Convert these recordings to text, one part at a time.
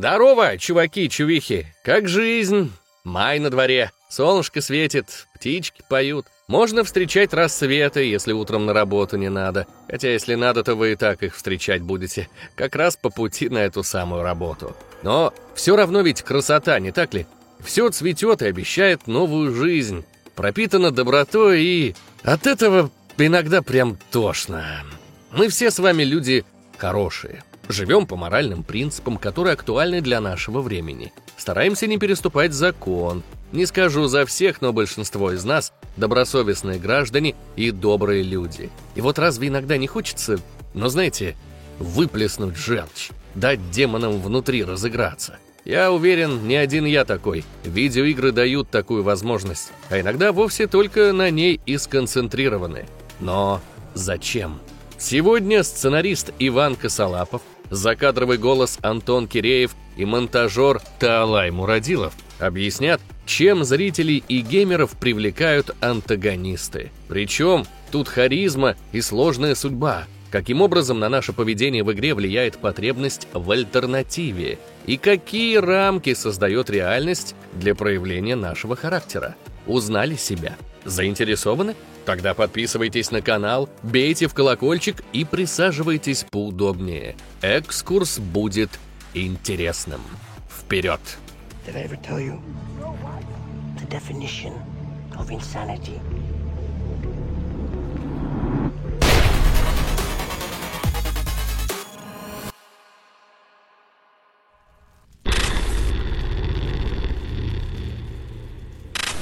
Здорово, чуваки-чувихи! Как жизнь? Май на дворе, солнышко светит, птички поют. Можно встречать рассветы, если утром на работу не надо. Хотя если надо, то вы и так их встречать будете. Как раз по пути на эту самую работу. Но все равно ведь красота, не так ли? Все цветет и обещает новую жизнь. Пропитано добротой и... От этого иногда прям тошно. Мы все с вами люди хорошие. Живем по моральным принципам, которые актуальны для нашего времени. Стараемся не переступать закон. Не скажу за всех, но большинство из нас – добросовестные граждане и добрые люди. И вот разве иногда не хочется, ну знаете, выплеснуть желчь, дать демонам внутри разыграться? Я уверен, не один я такой. Видеоигры дают такую возможность, а иногда вовсе только на ней и сконцентрированы. Но зачем? Сегодня сценарист Иван Косолапов, закадровый голос Антон Киреев и монтажер Таалай Мурадилов объяснят, чем зрителей и геймеров привлекают антагонисты. Причем тут харизма и сложная судьба. Каким образом на наше поведение в игре влияет потребность в альтернативе? И какие рамки создает реальность для проявления нашего характера? Узнали себя? Заинтересованы? Тогда подписывайтесь на канал, бейте в колокольчик и присаживайтесь поудобнее. Экскурс будет интересным. Вперед! Did I ever tell you the definition of insanity?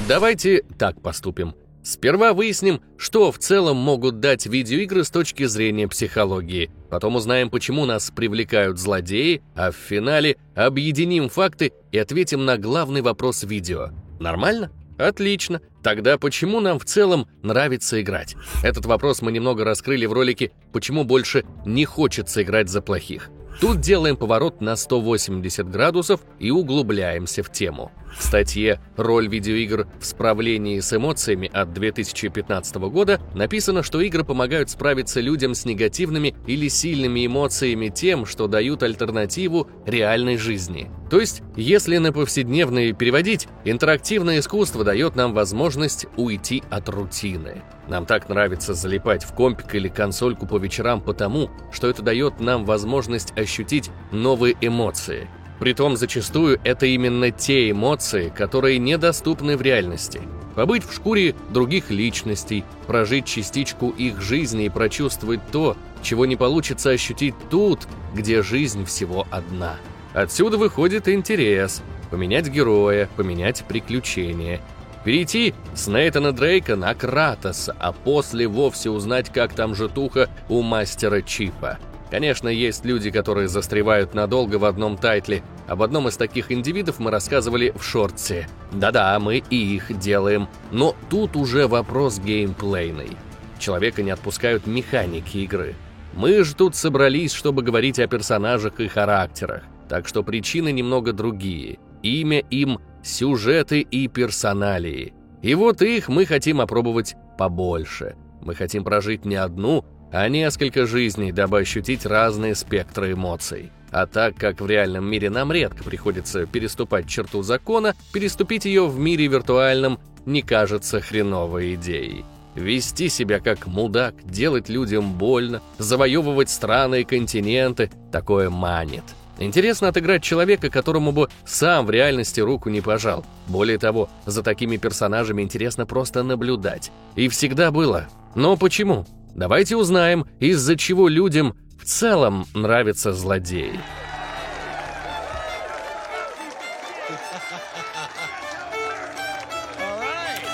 Давайте так поступим. Сперва выясним, что в целом могут дать видеоигры с точки зрения психологии. Потом узнаем, почему нас привлекают злодеи, а в финале объединим факты и ответим на главный вопрос видео. Нормально? Отлично. Тогда почему нам в целом нравится играть? Этот вопрос мы немного раскрыли в ролике «Почему больше не хочется играть за плохих?». Тут делаем поворот на 180 градусов и углубляемся в тему. В статье «Роль видеоигр в справлении с эмоциями» от 2015 года написано, что игры помогают справиться людям с негативными или сильными эмоциями тем, что дают альтернативу реальной жизни. То есть, если на повседневные переводить, интерактивное искусство дает нам возможность уйти от рутины. Нам так нравится залипать в компик или консольку по вечерам потому, что это дает нам возможность ощутить новые эмоции. Притом зачастую это именно те эмоции, которые недоступны в реальности. Побыть в шкуре других личностей, прожить частичку их жизни и прочувствовать то, чего не получится ощутить тут, где жизнь всего одна. Отсюда выходит интерес, поменять героя, поменять приключения – Перейти с Нейтана Дрейка на Кратоса, а после вовсе узнать, как там житуха у мастера Чипа. Конечно, есть люди, которые застревают надолго в одном тайтле. Об одном из таких индивидов мы рассказывали в шортсе. Да-да, мы и их делаем. Но тут уже вопрос геймплейный. Человека не отпускают механики игры. Мы же тут собрались, чтобы говорить о персонажах и характерах. Так что причины немного другие. Имя им сюжеты и персоналии. И вот их мы хотим опробовать побольше. Мы хотим прожить не одну, а несколько жизней, дабы ощутить разные спектры эмоций. А так как в реальном мире нам редко приходится переступать черту закона, переступить ее в мире виртуальном не кажется хреновой идеей. Вести себя как мудак, делать людям больно, завоевывать страны и континенты – такое манит. Интересно отыграть человека, которому бы сам в реальности руку не пожал. Более того, за такими персонажами интересно просто наблюдать. И всегда было. Но почему? Давайте узнаем, из-за чего людям в целом нравятся злодеи.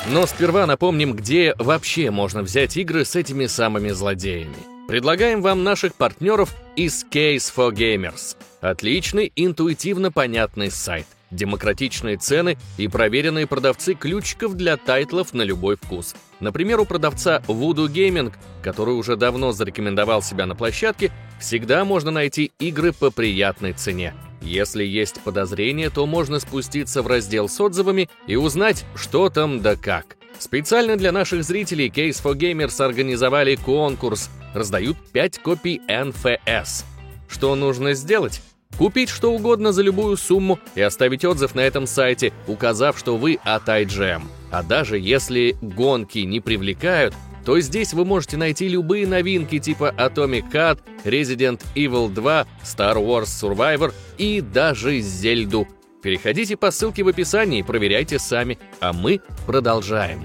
Но сперва напомним, где вообще можно взять игры с этими самыми злодеями. Предлагаем вам наших партнеров из Case for Gamers. Отличный, интуитивно понятный сайт, демократичные цены и проверенные продавцы ключиков для тайтлов на любой вкус. Например, у продавца Voodoo Gaming, который уже давно зарекомендовал себя на площадке, всегда можно найти игры по приятной цене. Если есть подозрения, то можно спуститься в раздел с отзывами и узнать, что там да как. Специально для наших зрителей Case for Gamers организовали конкурс. Раздают 5 копий NFS. Что нужно сделать? Купить что угодно за любую сумму и оставить отзыв на этом сайте, указав, что вы от iGEM. А даже если гонки не привлекают, то здесь вы можете найти любые новинки типа Atomic Heart, Resident Evil 2, Star Wars Survivor и даже Зельду. Переходите по ссылке в описании и проверяйте сами, а мы продолжаем.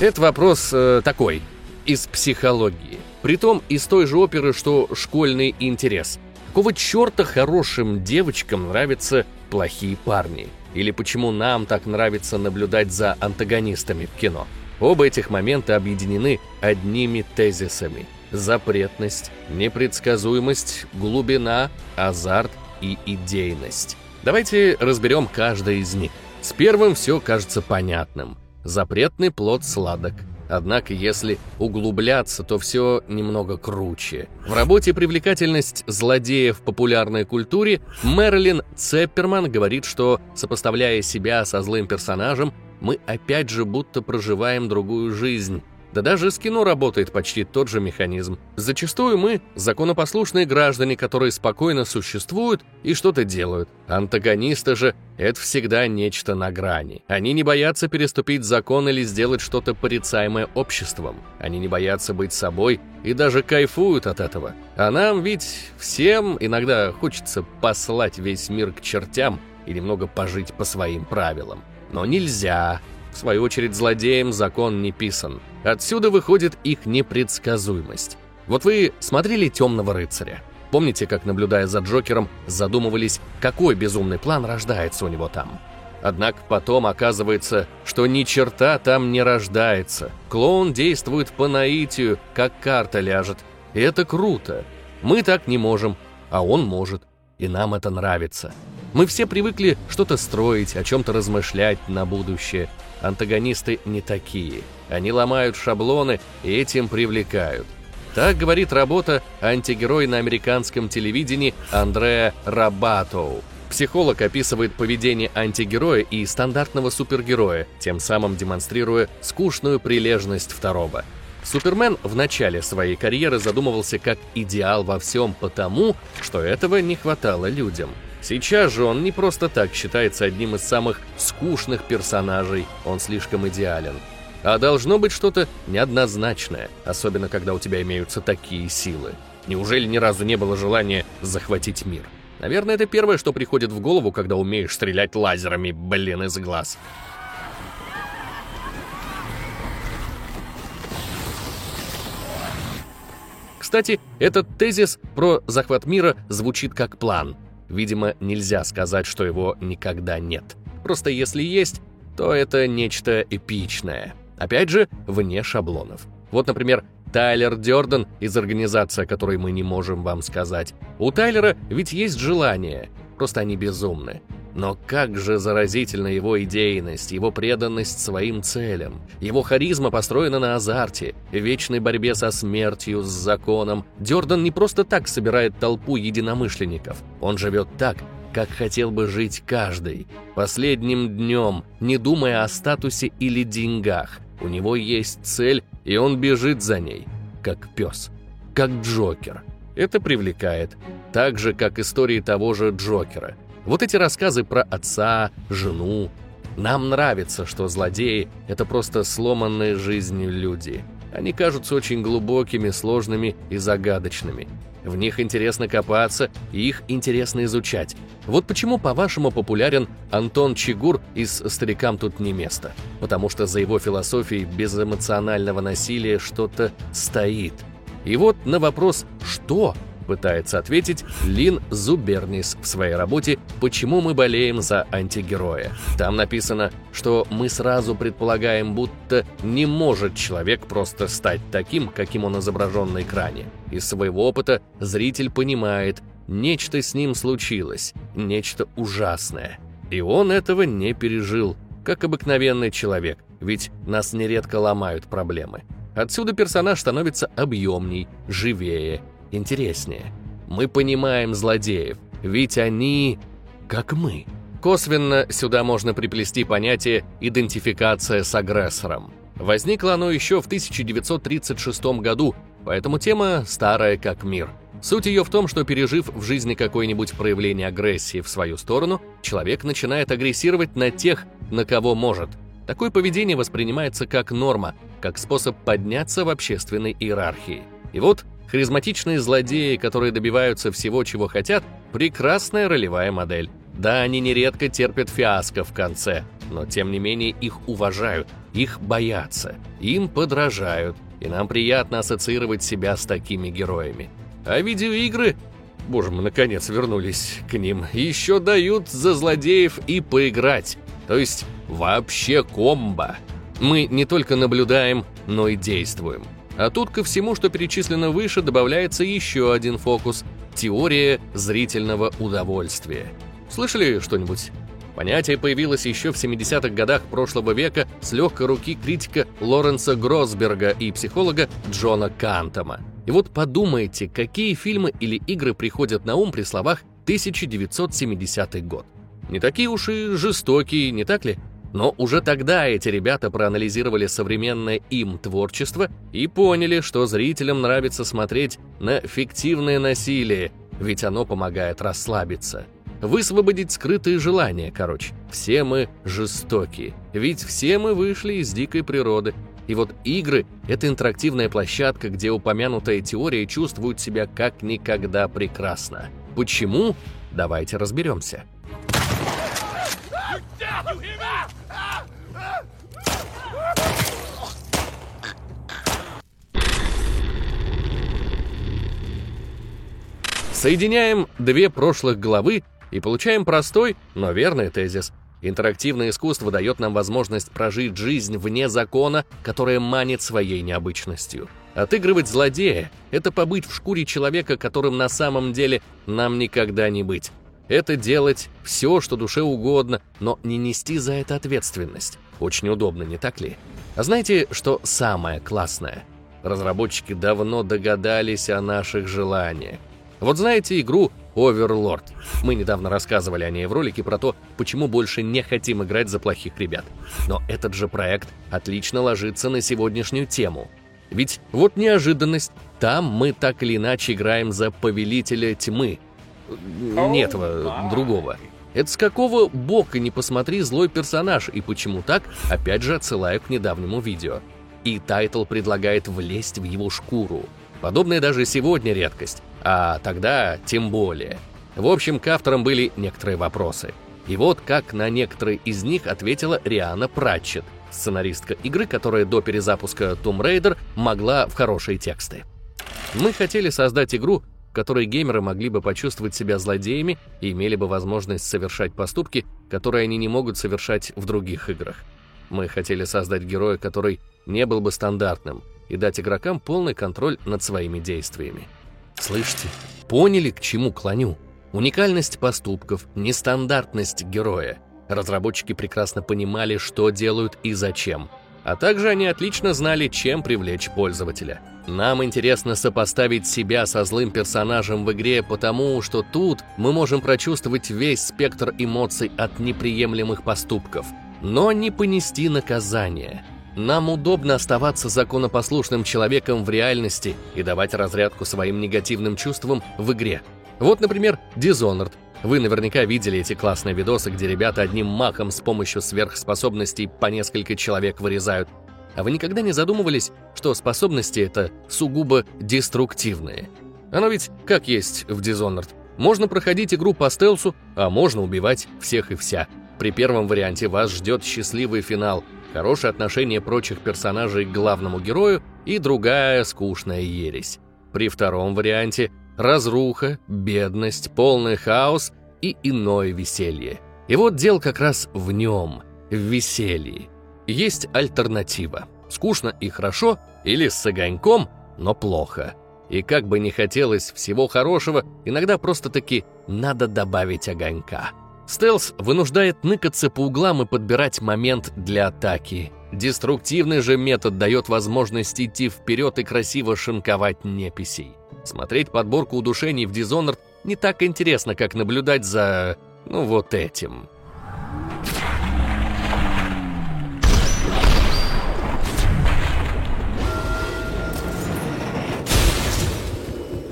Это вопрос э, такой, из психологии. Притом из той же оперы, что «Школьный интерес». Какого черта хорошим девочкам нравятся плохие парни? Или почему нам так нравится наблюдать за антагонистами в кино? Оба этих момента объединены одними тезисами. Запретность, непредсказуемость, глубина, азарт и идейность. Давайте разберем каждый из них. С первым все кажется понятным. Запретный плод сладок – Однако, если углубляться, то все немного круче. В работе «Привлекательность злодея в популярной культуре» Мэрилин Цепперман говорит, что, сопоставляя себя со злым персонажем, мы опять же будто проживаем другую жизнь, да даже с кино работает почти тот же механизм. Зачастую мы – законопослушные граждане, которые спокойно существуют и что-то делают. Антагонисты же – это всегда нечто на грани. Они не боятся переступить закон или сделать что-то порицаемое обществом. Они не боятся быть собой и даже кайфуют от этого. А нам ведь всем иногда хочется послать весь мир к чертям и немного пожить по своим правилам. Но нельзя. В свою очередь, злодеям закон не писан. Отсюда выходит их непредсказуемость. Вот вы смотрели «Темного рыцаря»? Помните, как, наблюдая за Джокером, задумывались, какой безумный план рождается у него там? Однако потом оказывается, что ни черта там не рождается. Клоун действует по наитию, как карта ляжет. И это круто. Мы так не можем, а он может. И нам это нравится. Мы все привыкли что-то строить, о чем-то размышлять на будущее. Антагонисты не такие. Они ломают шаблоны и этим привлекают. Так говорит работа антигерой на американском телевидении Андреа Рабатоу. Психолог описывает поведение антигероя и стандартного супергероя, тем самым демонстрируя скучную прилежность второго. Супермен в начале своей карьеры задумывался как идеал во всем потому, что этого не хватало людям – Сейчас же он не просто так считается одним из самых скучных персонажей, он слишком идеален. А должно быть что-то неоднозначное, особенно когда у тебя имеются такие силы. Неужели ни разу не было желания захватить мир? Наверное, это первое, что приходит в голову, когда умеешь стрелять лазерами, блин, из глаз. Кстати, этот тезис про захват мира звучит как план. Видимо, нельзя сказать, что его никогда нет. Просто если есть, то это нечто эпичное. Опять же, вне шаблонов. Вот, например, Тайлер Дёрден из организации, о которой мы не можем вам сказать. У Тайлера ведь есть желание, просто они безумны. Но как же заразительна его идейность, его преданность своим целям. Его харизма построена на азарте, вечной борьбе со смертью, с законом. Дёрдан не просто так собирает толпу единомышленников. Он живет так, как хотел бы жить каждый. Последним днем, не думая о статусе или деньгах. У него есть цель, и он бежит за ней, как пес, как Джокер. Это привлекает, так же, как истории того же Джокера – вот эти рассказы про отца, жену. Нам нравится, что злодеи — это просто сломанные жизнью люди. Они кажутся очень глубокими, сложными и загадочными. В них интересно копаться, и их интересно изучать. Вот почему, по-вашему, популярен Антон Чигур из «Старикам тут не место». Потому что за его философией безэмоционального насилия что-то стоит. И вот на вопрос «что?» Пытается ответить Лин Зубернис в своей работе «Почему мы болеем за антигероя». Там написано, что мы сразу предполагаем, будто не может человек просто стать таким, каким он изображен на экране. Из своего опыта зритель понимает, нечто с ним случилось, нечто ужасное. И он этого не пережил, как обыкновенный человек, ведь нас нередко ломают проблемы. Отсюда персонаж становится объемней, живее, интереснее. Мы понимаем злодеев, ведь они как мы. Косвенно сюда можно приплести понятие «идентификация с агрессором». Возникло оно еще в 1936 году, Поэтому тема старая как мир. Суть ее в том, что пережив в жизни какое-нибудь проявление агрессии в свою сторону, человек начинает агрессировать на тех, на кого может. Такое поведение воспринимается как норма, как способ подняться в общественной иерархии. И вот харизматичные злодеи, которые добиваются всего, чего хотят, прекрасная ролевая модель. Да, они нередко терпят фиаско в конце, но тем не менее их уважают, их боятся, им подражают, и нам приятно ассоциировать себя с такими героями. А видеоигры, боже, мы наконец вернулись к ним, еще дают за злодеев и поиграть, то есть вообще комбо. Мы не только наблюдаем, но и действуем. А тут ко всему, что перечислено выше, добавляется еще один фокус – теория зрительного удовольствия. Слышали что-нибудь? Понятие появилось еще в 70-х годах прошлого века с легкой руки критика Лоренса Гросберга и психолога Джона Кантома. И вот подумайте, какие фильмы или игры приходят на ум при словах 1970 год. Не такие уж и жестокие, не так ли? Но уже тогда эти ребята проанализировали современное им творчество и поняли, что зрителям нравится смотреть на фиктивное насилие, ведь оно помогает расслабиться. Высвободить скрытые желания, короче. Все мы жестокие. Ведь все мы вышли из дикой природы. И вот игры — это интерактивная площадка, где упомянутая теория чувствует себя как никогда прекрасно. Почему? Давайте разберемся. Соединяем две прошлых главы и получаем простой, но верный тезис. Интерактивное искусство дает нам возможность прожить жизнь вне закона, которая манит своей необычностью. Отыгрывать злодея — это побыть в шкуре человека, которым на самом деле нам никогда не быть. Это делать все, что душе угодно, но не нести за это ответственность. Очень удобно, не так ли? А знаете, что самое классное? Разработчики давно догадались о наших желаниях. Вот знаете игру Overlord. Мы недавно рассказывали о ней в ролике про то, почему больше не хотим играть за плохих ребят. Но этот же проект отлично ложится на сегодняшнюю тему. Ведь вот неожиданность, там мы так или иначе играем за Повелителя Тьмы. Не этого, другого. Это с какого бока не посмотри злой персонаж, и почему так, опять же отсылаю к недавнему видео. И title предлагает влезть в его шкуру. Подобное даже сегодня редкость а тогда тем более. В общем, к авторам были некоторые вопросы. И вот как на некоторые из них ответила Риана Пратчет, сценаристка игры, которая до перезапуска Tomb Raider могла в хорошие тексты. Мы хотели создать игру, в которой геймеры могли бы почувствовать себя злодеями и имели бы возможность совершать поступки, которые они не могут совершать в других играх. Мы хотели создать героя, который не был бы стандартным, и дать игрокам полный контроль над своими действиями. Слышите? Поняли, к чему клоню? Уникальность поступков, нестандартность героя. Разработчики прекрасно понимали, что делают и зачем. А также они отлично знали, чем привлечь пользователя. Нам интересно сопоставить себя со злым персонажем в игре, потому что тут мы можем прочувствовать весь спектр эмоций от неприемлемых поступков, но не понести наказание. Нам удобно оставаться законопослушным человеком в реальности и давать разрядку своим негативным чувствам в игре. Вот, например, Dishonored. Вы наверняка видели эти классные видосы, где ребята одним махом с помощью сверхспособностей по несколько человек вырезают. А вы никогда не задумывались, что способности это сугубо деструктивные? Оно ведь как есть в Dishonored. Можно проходить игру по стелсу, а можно убивать всех и вся. При первом варианте вас ждет счастливый финал, хорошее отношение прочих персонажей к главному герою и другая скучная ересь. При втором варианте разруха, бедность, полный хаос и иное веселье. И вот дел как раз в нем, в веселье. Есть альтернатива. Скучно и хорошо, или с огоньком, но плохо. И как бы не хотелось всего хорошего, иногда просто-таки надо добавить огонька. Стелс вынуждает ныкаться по углам и подбирать момент для атаки. Деструктивный же метод дает возможность идти вперед и красиво шинковать неписей. Смотреть подборку удушений в Dishonored не так интересно, как наблюдать за... ну вот этим.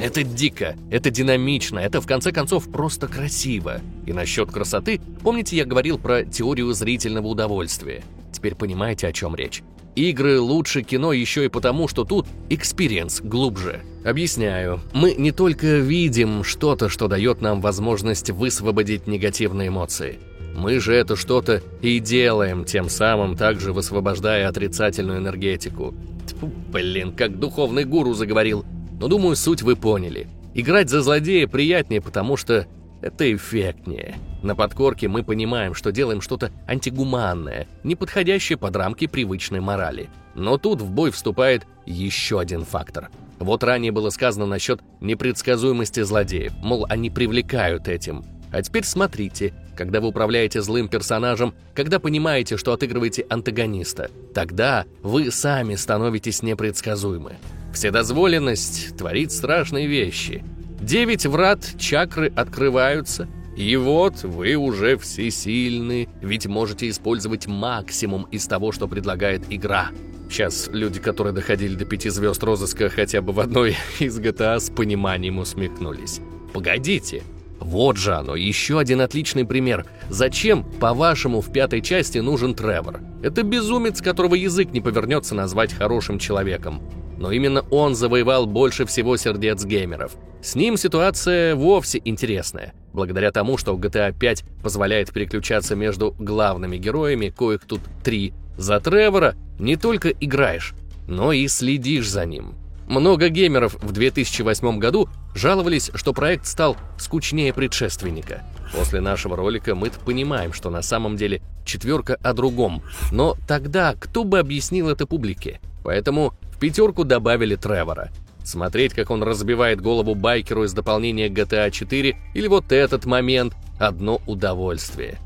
Это дико, это динамично, это в конце концов просто красиво. И насчет красоты, помните, я говорил про теорию зрительного удовольствия? Теперь понимаете, о чем речь. Игры лучше кино еще и потому, что тут experience глубже. Объясняю. Мы не только видим что-то, что дает нам возможность высвободить негативные эмоции. Мы же это что-то и делаем, тем самым также высвобождая отрицательную энергетику. Тьфу, блин, как духовный гуру заговорил. Но думаю, суть вы поняли. Играть за злодея приятнее, потому что это эффектнее. На подкорке мы понимаем, что делаем что-то антигуманное, не подходящее под рамки привычной морали. Но тут в бой вступает еще один фактор. Вот ранее было сказано насчет непредсказуемости злодеев, мол, они привлекают этим. А теперь смотрите, когда вы управляете злым персонажем, когда понимаете, что отыгрываете антагониста, тогда вы сами становитесь непредсказуемы. Вседозволенность творит страшные вещи. Девять врат чакры открываются, и вот вы уже всесильны, ведь можете использовать максимум из того, что предлагает игра. Сейчас люди, которые доходили до пяти звезд розыска хотя бы в одной из GTA, с пониманием усмехнулись. Погодите, вот же оно, еще один отличный пример. Зачем, по-вашему, в пятой части нужен Тревор? Это безумец, которого язык не повернется назвать хорошим человеком но именно он завоевал больше всего сердец геймеров. С ним ситуация вовсе интересная. Благодаря тому, что GTA 5 позволяет переключаться между главными героями, коих тут три, за Тревора не только играешь, но и следишь за ним. Много геймеров в 2008 году жаловались, что проект стал скучнее предшественника. После нашего ролика мы понимаем, что на самом деле четверка о другом. Но тогда кто бы объяснил это публике? Поэтому пятерку добавили Тревора. Смотреть, как он разбивает голову байкеру из дополнения GTA 4 или вот этот момент – одно удовольствие.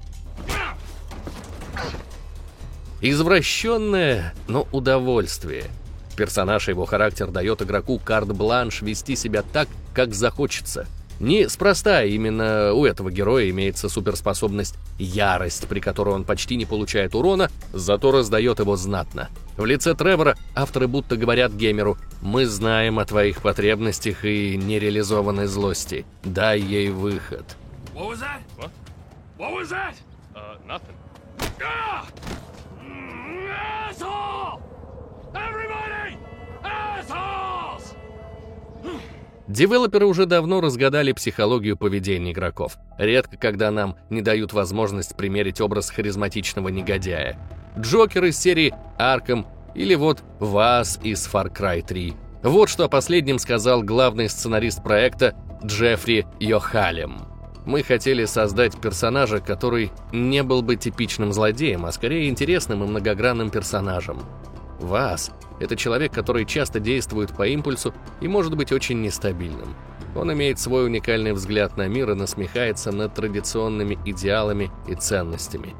Извращенное, но удовольствие. Персонаж и его характер дает игроку карт-бланш вести себя так, как захочется – Неспроста именно у этого героя имеется суперспособность ярость, при которой он почти не получает урона, зато раздает его знатно. В лице Тревора авторы будто говорят геймеру «Мы знаем о твоих потребностях и нереализованной злости. Дай ей выход». What was that? What? What was that? Uh, nothing. Ah! Девелоперы уже давно разгадали психологию поведения игроков. Редко, когда нам не дают возможность примерить образ харизматичного негодяя. Джокер из серии Arkham или вот Вас из Far Cry 3. Вот что о последнем сказал главный сценарист проекта Джеффри Йохалем. Мы хотели создать персонажа, который не был бы типичным злодеем, а скорее интересным и многогранным персонажем. Вас – это человек, который часто действует по импульсу и может быть очень нестабильным. Он имеет свой уникальный взгляд на мир и насмехается над традиционными идеалами и ценностями.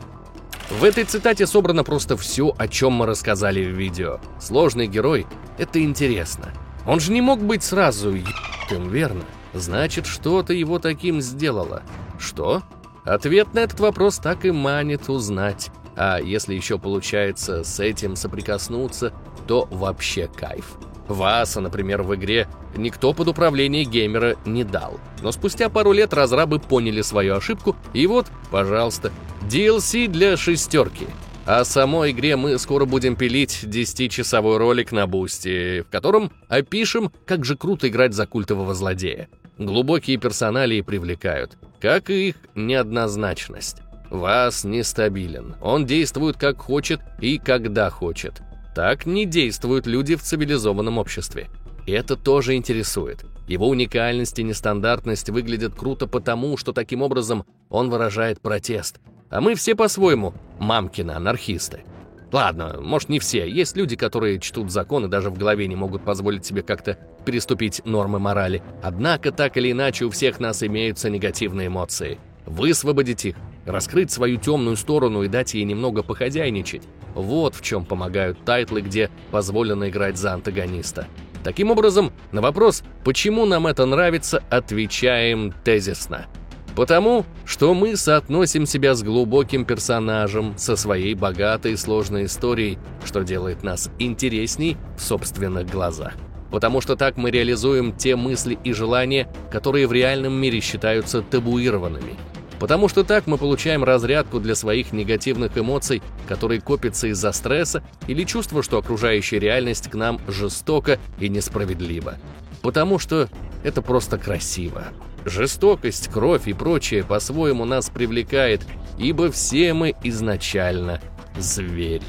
В этой цитате собрано просто все, о чем мы рассказали в видео. Сложный герой – это интересно. Он же не мог быть сразу ебаным, верно? Значит, что-то его таким сделало. Что? Ответ на этот вопрос так и манит узнать. А если еще получается с этим соприкоснуться, то вообще кайф. Васа, например, в игре никто под управление геймера не дал. Но спустя пару лет разрабы поняли свою ошибку, и вот, пожалуйста, DLC для шестерки. А самой игре мы скоро будем пилить 10-часовой ролик на Бусти, в котором опишем, как же круто играть за культового злодея. Глубокие персоналии привлекают, как и их неоднозначность. Ваас нестабилен. Он действует как хочет и когда хочет. Так не действуют люди в цивилизованном обществе. И это тоже интересует. Его уникальность и нестандартность выглядят круто потому, что таким образом он выражает протест. А мы все по-своему мамкины анархисты. Ладно, может не все. Есть люди, которые чтут закон и даже в голове не могут позволить себе как-то переступить нормы морали. Однако, так или иначе, у всех нас имеются негативные эмоции. Высвободить их, раскрыть свою темную сторону и дать ей немного похозяйничать. Вот в чем помогают тайтлы, где позволено играть за антагониста. Таким образом, на вопрос, почему нам это нравится, отвечаем тезисно. Потому, что мы соотносим себя с глубоким персонажем, со своей богатой и сложной историей, что делает нас интересней в собственных глазах. потому что так мы реализуем те мысли и желания, которые в реальном мире считаются табуированными. Потому что так мы получаем разрядку для своих негативных эмоций, которые копятся из-за стресса или чувства, что окружающая реальность к нам жестока и несправедлива. Потому что это просто красиво. Жестокость, кровь и прочее по-своему нас привлекает, ибо все мы изначально звери.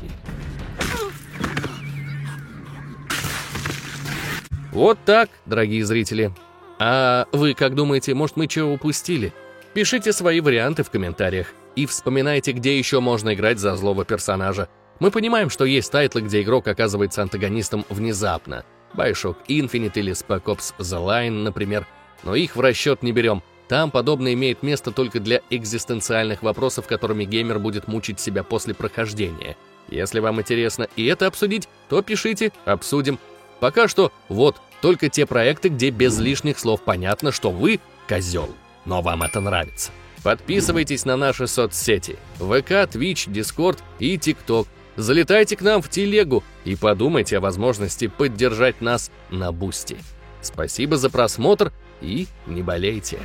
Вот так, дорогие зрители. А вы как думаете, может мы чего упустили? Пишите свои варианты в комментариях и вспоминайте, где еще можно играть за злого персонажа. Мы понимаем, что есть тайтлы, где игрок оказывается антагонистом внезапно. Bioshock Infinite или Spec Ops The Line, например. Но их в расчет не берем. Там подобное имеет место только для экзистенциальных вопросов, которыми геймер будет мучить себя после прохождения. Если вам интересно и это обсудить, то пишите, обсудим. Пока что вот только те проекты, где без лишних слов понятно, что вы козел. Но вам это нравится. Подписывайтесь на наши соцсети. ВК, Twitch, Discord и TikTok. Залетайте к нам в телегу и подумайте о возможности поддержать нас на Бусти. Спасибо за просмотр и не болейте.